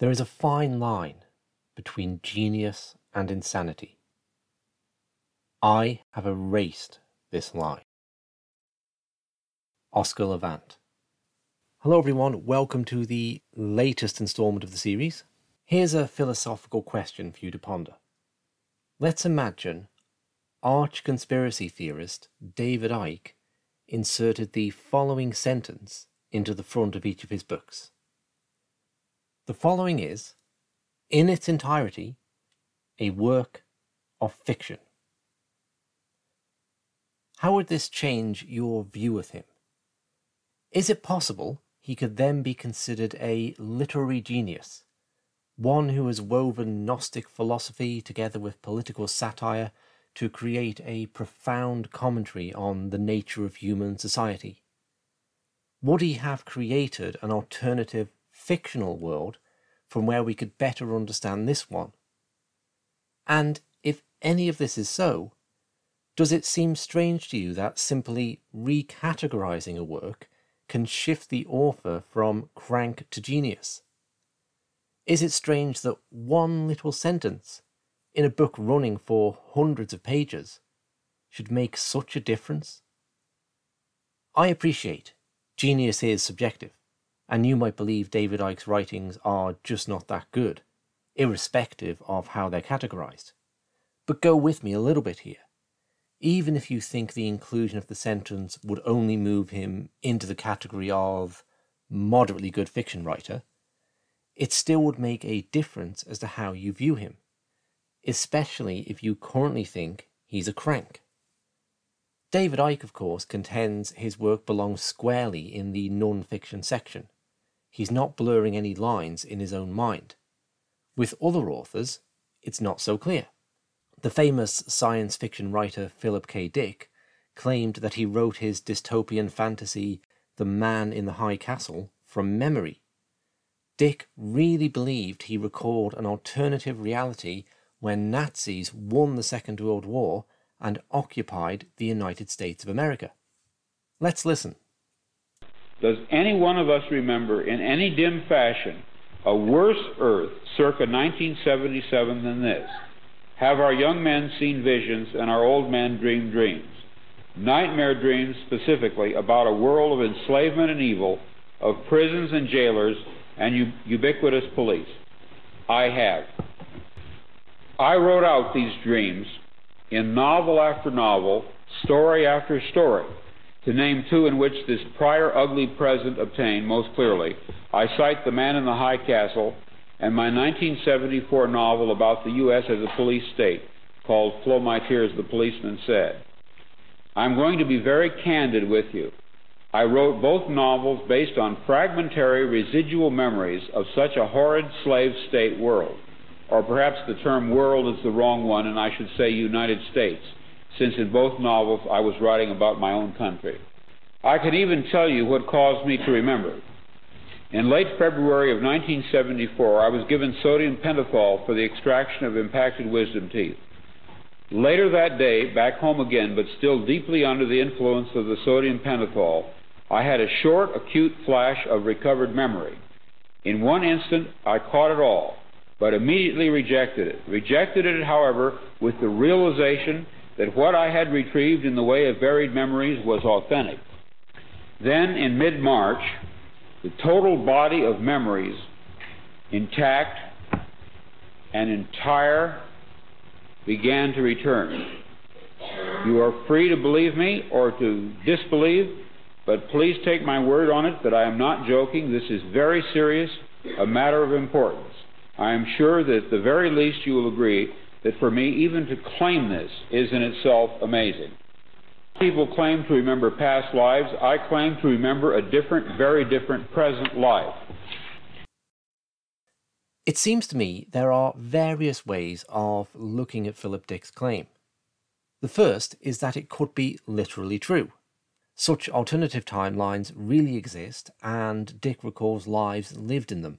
There is a fine line between genius and insanity. I have erased this line. Oscar Levant. Hello, everyone. Welcome to the latest installment of the series. Here's a philosophical question for you to ponder. Let's imagine arch conspiracy theorist David Icke inserted the following sentence into the front of each of his books. The following is, in its entirety, a work of fiction. How would this change your view of him? Is it possible he could then be considered a literary genius, one who has woven Gnostic philosophy together with political satire to create a profound commentary on the nature of human society? Would he have created an alternative fictional world from where we could better understand this one? And if any of this is so, does it seem strange to you that simply recategorizing a work can shift the author from crank to genius? Is it strange that one little sentence in a book running for hundreds of pages should make such a difference? I appreciate genius is subjective, and you might believe David Icke's writings are just not that good, irrespective of how they're categorized. But go with me a little bit here. Even if you think the inclusion of the sentence would only move him into the category of moderately good fiction writer, it still would make a difference as to how you view him especially if you currently think he's a crank. David Icke, of course, contends his work belongs squarely in the non fiction section. He's not blurring any lines in his own mind. With other authors, it's not so clear. The famous science fiction writer Philip K. Dick claimed that he wrote his dystopian fantasy, The Man in the High Castle, from memory. Dick really believed he recalled an alternative reality when Nazis won the Second World War and occupied the United States of America. Let's listen. Does any one of us remember in any dim fashion a worse Earth circa 1977 than this? Have our young men seen visions and our old men dreamed dreams? Nightmare dreams specifically about a world of enslavement and evil, of prisons and jailers and ubiquitous police. I have. I wrote out these dreams in novel after novel, story after story. To name two in which this prior ugly present obtained most clearly, I cite The Man in the High Castle and my 1974 novel about the U.S. as a police state called Flow My Tears, the Policeman Said. I'm going to be very candid with you. I wrote both novels based on fragmentary residual memories of such a horrid slave state world or perhaps the term world is the wrong one, and I should say United States, since in both novels I was writing about my own country. I can even tell you what caused me to remember. In late February of 1974, I was given sodium pentothal for the extraction of impacted wisdom teeth. Later that day, back home again, but still deeply under the influence of the sodium pentothal, I had a short, acute flash of recovered memory. In one instant, I caught it all but immediately rejected it. Rejected it, however, with the realization that what I had retrieved in the way of buried memories was authentic. Then, in mid March, the total body of memories, intact and entire, began to return. You are free to believe me or to disbelieve, but please take my word on it that I am not joking. This is very serious, a matter of importance. I am sure that at the very least you will agree that for me, even to claim this is in itself amazing. People claim to remember past lives. I claim to remember a different, very different present life. It seems to me there are various ways of looking at Philip Dick's claim. The first is that it could be literally true. Such alternative timelines really exist, and Dick recalls lives lived in them.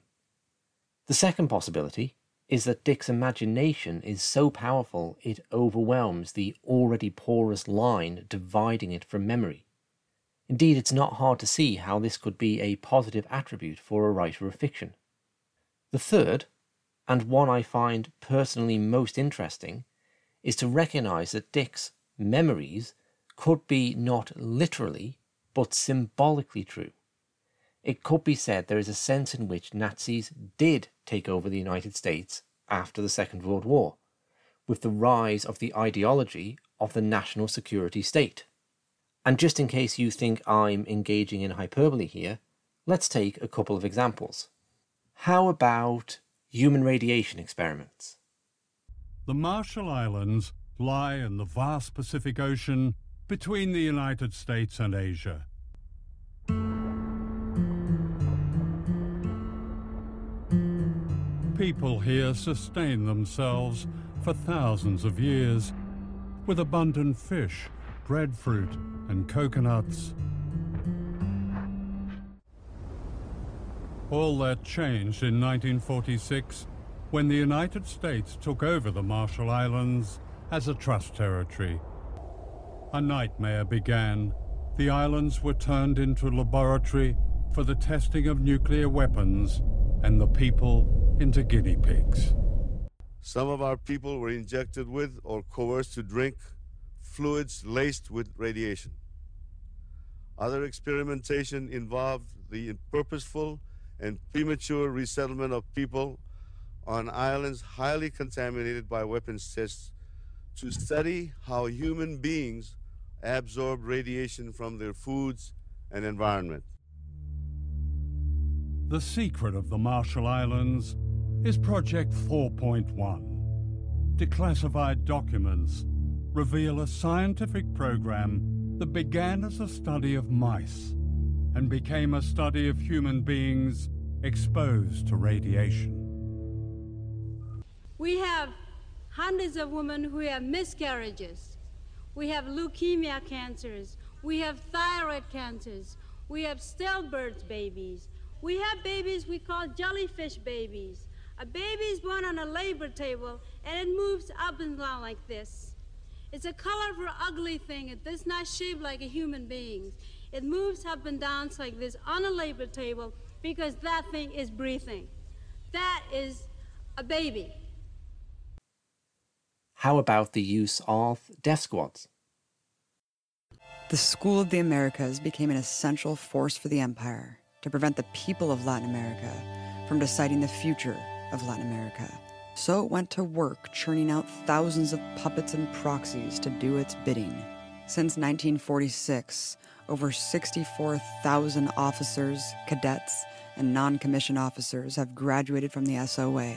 The second possibility is that Dick's imagination is so powerful it overwhelms the already porous line dividing it from memory. Indeed, it's not hard to see how this could be a positive attribute for a writer of fiction. The third, and one I find personally most interesting, is to recognize that Dick's memories could be not literally, but symbolically true. It could be said there is a sense in which Nazis did take over the United States after the Second World War, with the rise of the ideology of the national security state. And just in case you think I'm engaging in hyperbole here, let's take a couple of examples. How about human radiation experiments? The Marshall Islands lie in the vast Pacific Ocean between the United States and Asia. People here sustain themselves for thousands of years with abundant fish, breadfruit, and coconuts. All that changed in 1946 when the United States took over the Marshall Islands as a trust territory. A nightmare began. The islands were turned into a laboratory for the testing of nuclear weapons and the people into guinea pigs. Some of our people were injected with or coerced to drink fluids laced with radiation. Other experimentation involved the purposeful and premature resettlement of people on islands highly contaminated by weapons tests to study how human beings absorb radiation from their foods and environment. The secret of the Marshall Islands is Project 4.1. Declassified documents reveal a scientific program that began as a study of mice and became a study of human beings exposed to radiation. We have hundreds of women who have miscarriages. We have leukemia cancers. We have thyroid cancers. We have stillbirth babies. We have babies we call jellyfish babies. A baby is born on a labor table and it moves up and down like this. It's a colorful, ugly thing. It does not shape like a human being. It moves up and down like this on a labor table because that thing is breathing. That is a baby. How about the use of death squads? The School of the Americas became an essential force for the empire to prevent the people of Latin America from deciding the future of Latin America. So it went to work churning out thousands of puppets and proxies to do its bidding. Since 1946, over 64,000 officers, cadets, and non commissioned officers have graduated from the SOA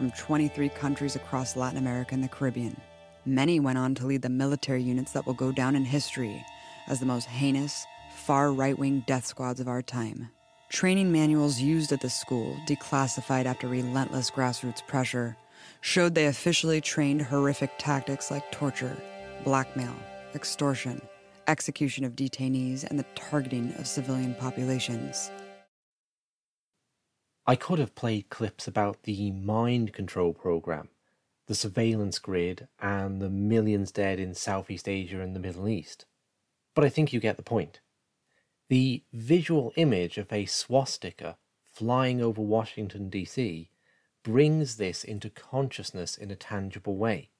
from 23 countries across Latin America and the Caribbean. Many went on to lead the military units that will go down in history as the most heinous, far right wing death squads of our time. Training manuals used at the school, declassified after relentless grassroots pressure, showed they officially trained horrific tactics like torture, blackmail, extortion, execution of detainees, and the targeting of civilian populations. I could have played clips about the mind control program, the surveillance grid, and the millions dead in Southeast Asia and the Middle East. But I think you get the point. The visual image of a swastika flying over Washington, D.C. brings this into consciousness in a tangible way.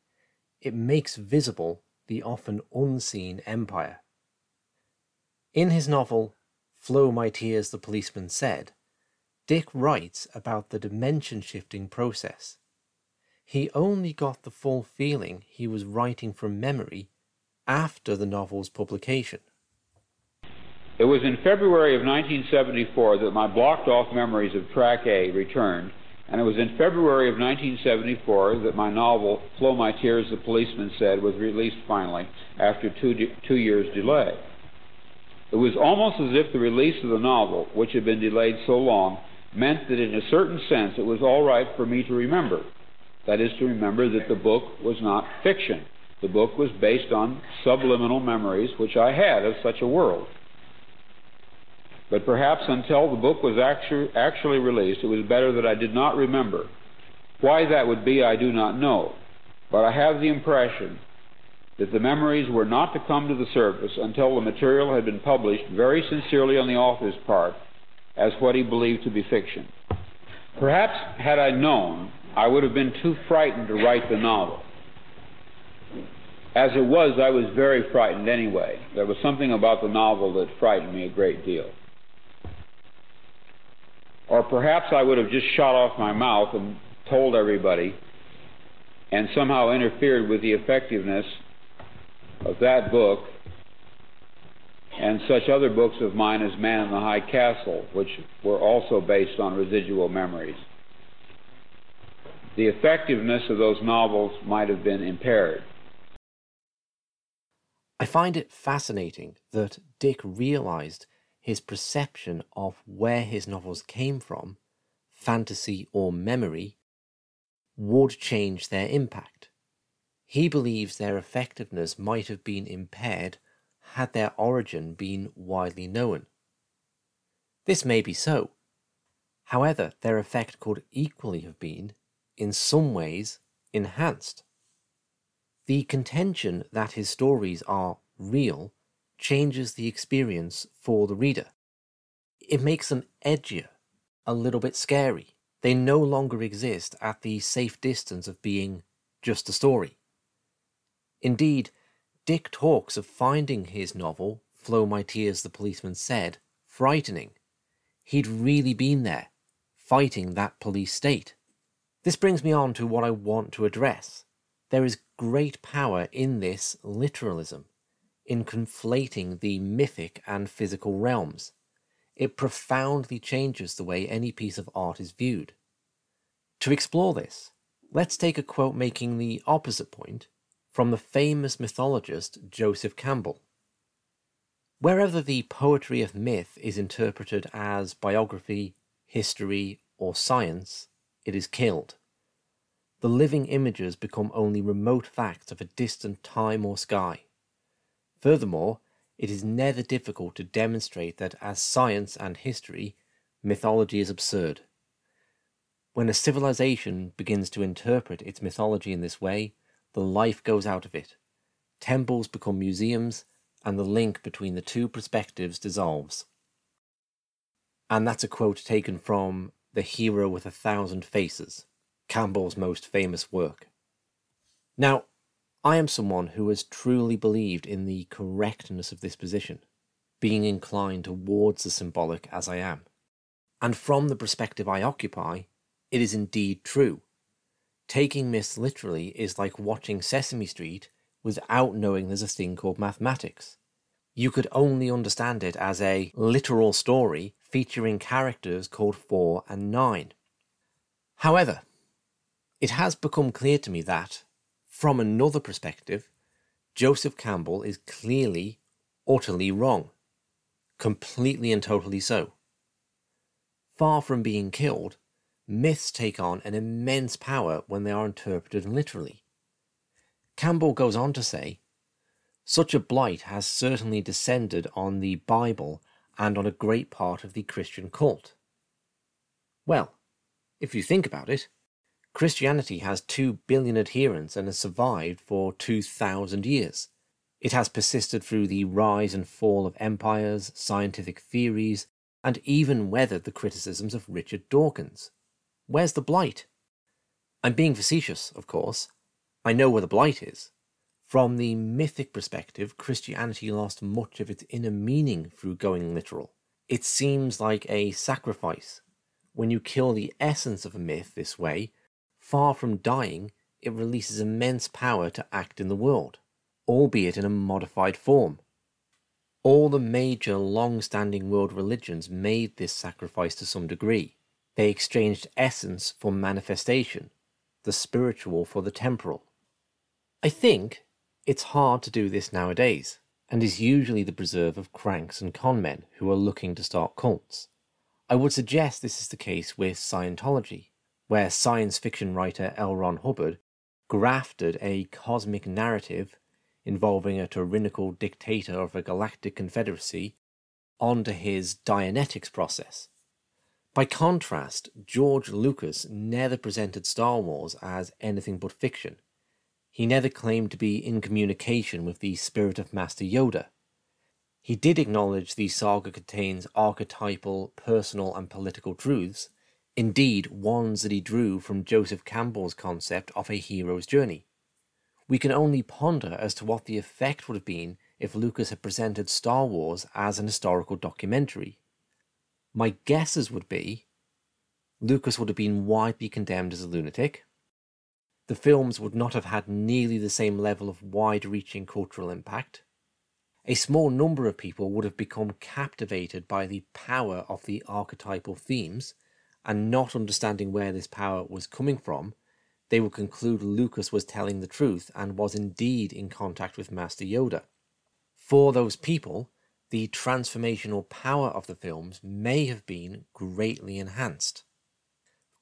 It makes visible the often unseen empire. In his novel, Flow My Tears, the Policeman Said, Dick writes about the dimension shifting process. He only got the full feeling he was writing from memory after the novel's publication. It was in February of 1974 that my blocked off memories of Track A returned, and it was in February of 1974 that my novel, Flow My Tears, the Policeman Said, was released finally after two, two years' delay. It was almost as if the release of the novel, which had been delayed so long, meant that in a certain sense it was all right for me to remember. That is, to remember that the book was not fiction. The book was based on subliminal memories which I had of such a world. But perhaps until the book was actu- actually released, it was better that I did not remember. Why that would be, I do not know. But I have the impression that the memories were not to come to the surface until the material had been published very sincerely on the author's part as what he believed to be fiction. Perhaps had I known, I would have been too frightened to write the novel. As it was, I was very frightened anyway. There was something about the novel that frightened me a great deal. Or perhaps I would have just shot off my mouth and told everybody and somehow interfered with the effectiveness of that book and such other books of mine as Man in the High Castle, which were also based on residual memories. The effectiveness of those novels might have been impaired. I find it fascinating that Dick realized his perception of where his novels came from, fantasy or memory, would change their impact. He believes their effectiveness might have been impaired had their origin been widely known. This may be so. However, their effect could equally have been, in some ways, enhanced. The contention that his stories are real changes the experience for the reader. It makes them edgier, a little bit scary. They no longer exist at the safe distance of being just a story. Indeed, Dick talks of finding his novel, Flow My Tears, the policeman said, frightening. He'd really been there, fighting that police state. This brings me on to what I want to address. There is great power in this literalism, in conflating the mythic and physical realms. It profoundly changes the way any piece of art is viewed. To explore this, let's take a quote making the opposite point from the famous mythologist Joseph Campbell. Wherever the poetry of myth is interpreted as biography, history, or science, it is killed the living images become only remote facts of a distant time or sky. Furthermore, it is never difficult to demonstrate that as science and history, mythology is absurd. When a civilization begins to interpret its mythology in this way, the life goes out of it. Temples become museums, and the link between the two perspectives dissolves. And that's a quote taken from The Hero with a Thousand Faces. Campbell's most famous work. Now, I am someone who has truly believed in the correctness of this position, being inclined towards the symbolic as I am. And from the perspective I occupy, it is indeed true. Taking myths literally is like watching Sesame Street without knowing there's a thing called mathematics. You could only understand it as a literal story featuring characters called 4 and 9. However, it has become clear to me that, from another perspective, Joseph Campbell is clearly, utterly wrong. Completely and totally so. Far from being killed, myths take on an immense power when they are interpreted literally. Campbell goes on to say, such a blight has certainly descended on the Bible and on a great part of the Christian cult. Well, if you think about it, Christianity has 2 billion adherents and has survived for 2,000 years. It has persisted through the rise and fall of empires, scientific theories, and even weathered the criticisms of Richard Dawkins. Where's the blight? I'm being facetious, of course. I know where the blight is. From the mythic perspective, Christianity lost much of its inner meaning through going literal. It seems like a sacrifice. When you kill the essence of a myth this way, far from dying, it releases immense power to act in the world, albeit in a modified form. All the major long standing world religions made this sacrifice to some degree. They exchanged essence for manifestation, the spiritual for the temporal. I think it's hard to do this nowadays, and is usually the preserve of cranks and conmen who are looking to start cults. I would suggest this is the case with Scientology, where science fiction writer L. Ron Hubbard grafted a cosmic narrative involving a tyrannical dictator of a galactic confederacy onto his Dianetics process. By contrast, George Lucas never presented Star Wars as anything but fiction. He never claimed to be in communication with the spirit of Master Yoda. He did acknowledge the saga contains archetypal, personal, and political truths, indeed, ones that he drew from Joseph Campbell's concept of a hero's journey. We can only ponder as to what the effect would have been if Lucas had presented Star Wars as an historical documentary. My guesses would be Lucas would have been widely condemned as a lunatic. The films would not have had nearly the same level of wide reaching cultural impact. A small number of people would have become captivated by the power of the archetypal themes, and not understanding where this power was coming from, they would conclude Lucas was telling the truth and was indeed in contact with Master Yoda. For those people, the transformational power of the films may have been greatly enhanced.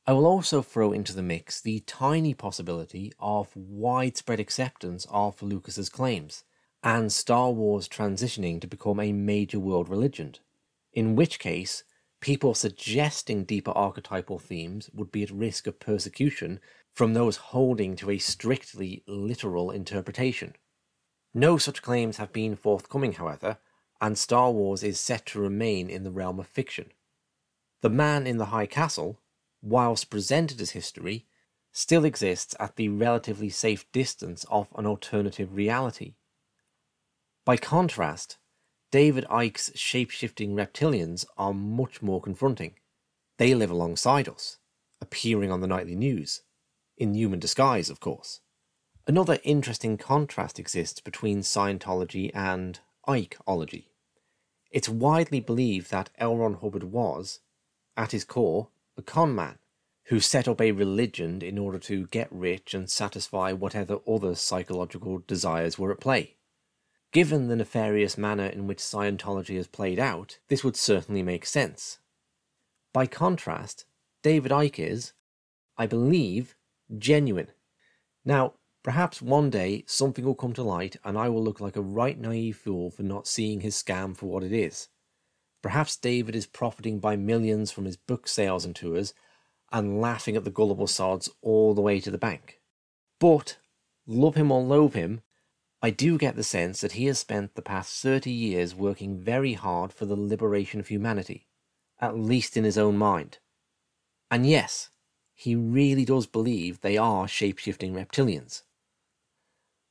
I will also throw into the mix the tiny possibility of widespread acceptance of Lucas's claims and Star Wars transitioning to become a major world religion, in which case people suggesting deeper archetypal themes would be at risk of persecution from those holding to a strictly literal interpretation. No such claims have been forthcoming, however, and Star Wars is set to remain in the realm of fiction. The man in the high castle whilst presented as history, still exists at the relatively safe distance of an alternative reality. By contrast, David Icke's shape-shifting reptilians are much more confronting. They live alongside us, appearing on the nightly news, in human disguise, of course. Another interesting contrast exists between Scientology and Ickeology. It's widely believed that L. Ron Hubbard was, at his core, a con man who set up a religion in order to get rich and satisfy whatever other psychological desires were at play. Given the nefarious manner in which Scientology has played out, this would certainly make sense. By contrast, David Icke is, I believe, genuine. Now, perhaps one day something will come to light and I will look like a right naive fool for not seeing his scam for what it is. Perhaps David is profiting by millions from his book sales and tours and laughing at the gullible sods all the way to the bank. But, love him or loathe him, I do get the sense that he has spent the past 30 years working very hard for the liberation of humanity, at least in his own mind. And yes, he really does believe they are shape-shifting reptilians.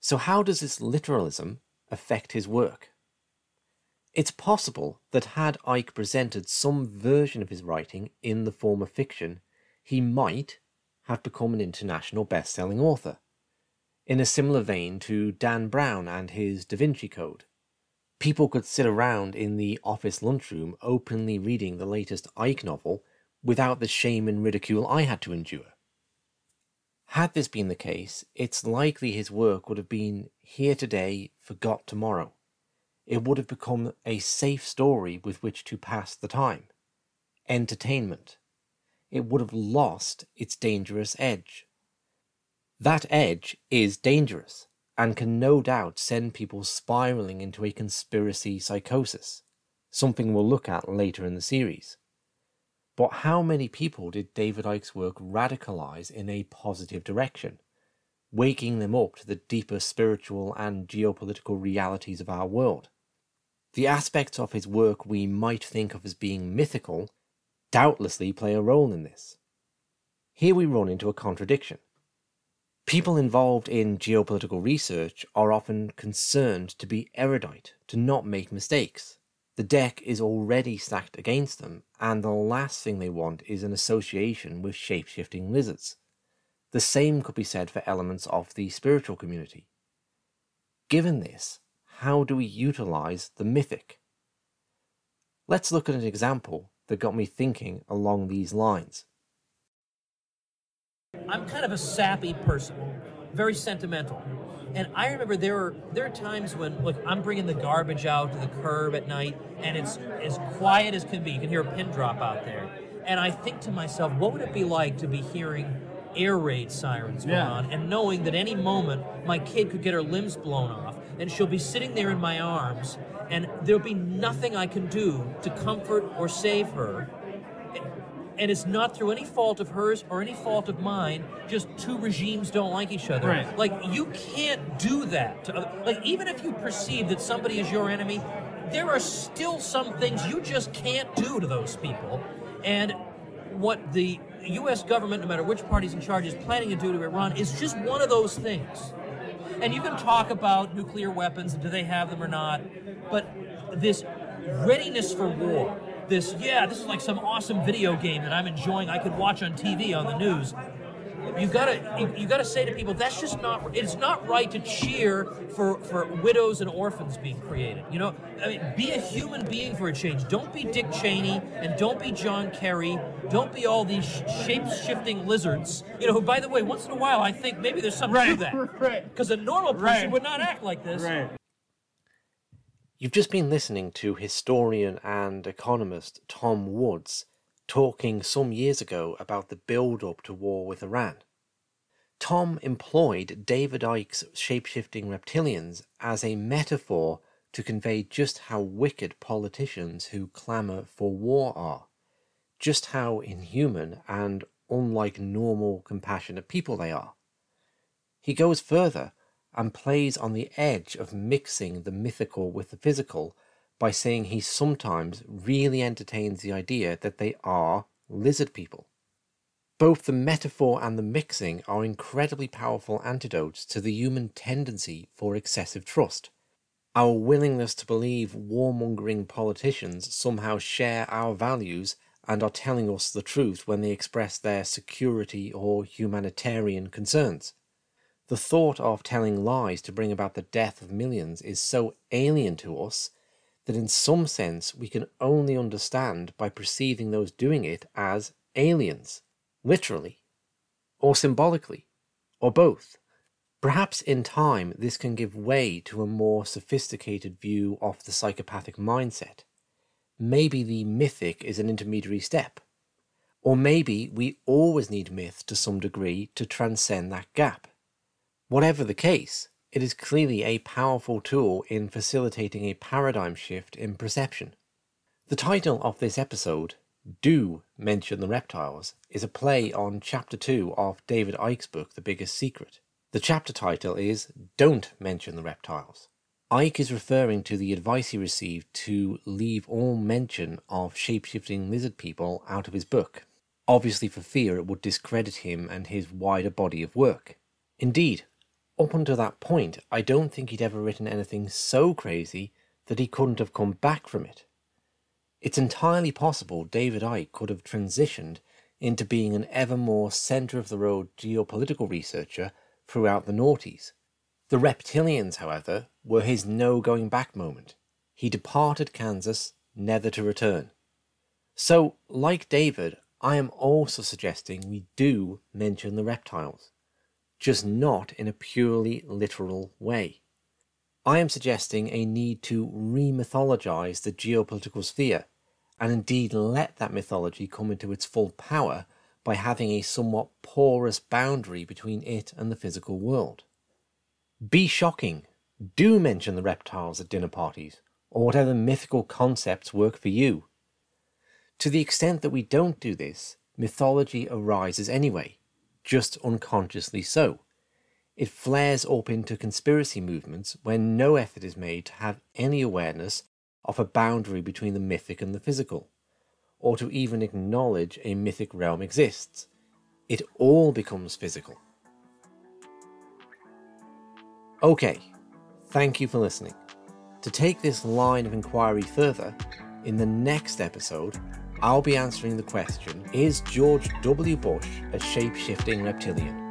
So how does this literalism affect his work? It's possible that had Icke presented some version of his writing in the form of fiction, he might have become an international best-selling author, in a similar vein to Dan Brown and his Da Vinci Code. People could sit around in the office lunchroom openly reading the latest Icke novel without the shame and ridicule I had to endure. Had this been the case, it's likely his work would have been here today, forgot tomorrow it would have become a safe story with which to pass the time. Entertainment. It would have lost its dangerous edge. That edge is dangerous and can no doubt send people spiraling into a conspiracy psychosis, something we'll look at later in the series. But how many people did David Icke's work radicalize in a positive direction, waking them up to the deeper spiritual and geopolitical realities of our world? The aspects of his work we might think of as being mythical doubtlessly play a role in this. Here we run into a contradiction. People involved in geopolitical research are often concerned to be erudite, to not make mistakes. The deck is already stacked against them, and the last thing they want is an association with shape shifting lizards. The same could be said for elements of the spiritual community. Given this, how do we utilize the mythic? Let's look at an example that got me thinking along these lines. I'm kind of a sappy person, very sentimental. And I remember there are there are times when look I'm bringing the garbage out to the curb at night and it's as quiet as can be. You can hear a pin drop out there. And I think to myself, what would it be like to be hearing air raid sirens going yeah. on and knowing that any moment my kid could get her limbs blown off and she'll be sitting there in my arms, and there'll be nothing I can do to comfort or save her. And it's not through any fault of hers or any fault of mine. Just two regimes don't like each other. Right. Like you can't do that. To other, like even if you perceive that somebody is your enemy, there are still some things you just can't do to those people. And what the U.S. government, no matter which party's in charge, is planning to do to Iran is just one of those things. And you can talk about nuclear weapons and do they have them or not, but this readiness for war, this, yeah, this is like some awesome video game that I'm enjoying, I could watch on TV on the news. You gotta you, gotta say to people that's just not it's not right to cheer for for widows and orphans being created you know? I mean be a human being for a change. Don't be dick cheney and don't be john kerry. Don't be all these shape-shifting lizards. You know who by the way once in a while i think maybe there's something right, to that. Right. Because a normal person right. would not act like this. Right You've just been listening to historian and economist Tom Woods talking some years ago about the build up to war with Iran. Tom employed David Icke's shapeshifting reptilians as a metaphor to convey just how wicked politicians who clamour for war are, just how inhuman and unlike normal, compassionate people they are. He goes further and plays on the edge of mixing the mythical with the physical by saying he sometimes really entertains the idea that they are lizard people. Both the metaphor and the mixing are incredibly powerful antidotes to the human tendency for excessive trust. Our willingness to believe warmongering politicians somehow share our values and are telling us the truth when they express their security or humanitarian concerns. The thought of telling lies to bring about the death of millions is so alien to us that in some sense we can only understand by perceiving those doing it as aliens, literally, or symbolically, or both. Perhaps in time this can give way to a more sophisticated view of the psychopathic mindset. Maybe the mythic is an intermediary step. Or maybe we always need myth to some degree to transcend that gap. Whatever the case, it is clearly a powerful tool in facilitating a paradigm shift in perception. The title of this episode, Do Mention the Reptiles, is a play on Chapter 2 of David Icke's book, The Biggest Secret. The chapter title is Don't Mention the Reptiles. Icke is referring to the advice he received to leave all mention of shapeshifting lizard people out of his book, obviously for fear it would discredit him and his wider body of work. Indeed, up until that point, I don't think he'd ever written anything so crazy that he couldn't have come back from it. It's entirely possible David Icke could have transitioned into being an ever more centre of the road geopolitical researcher throughout the noughties. The reptilians, however, were his no going back moment. He departed Kansas, never to return. So, like David, I am also suggesting we do mention the reptiles just not in a purely literal way. I am suggesting a need to re-mythologize the geopolitical sphere, and indeed let that mythology come into its full power by having a somewhat porous boundary between it and the physical world. Be shocking. Do mention the reptiles at dinner parties, or whatever mythical concepts work for you. To the extent that we don't do this, mythology arises anyway, just unconsciously so. It flares up into conspiracy movements when no effort is made to have any awareness of a boundary between the mythic and the physical, or to even acknowledge a mythic realm exists. It all becomes physical. Okay, thank you for listening. To take this line of inquiry further, in the next episode, I'll be answering the question Is George W. Bush a shape shifting reptilian?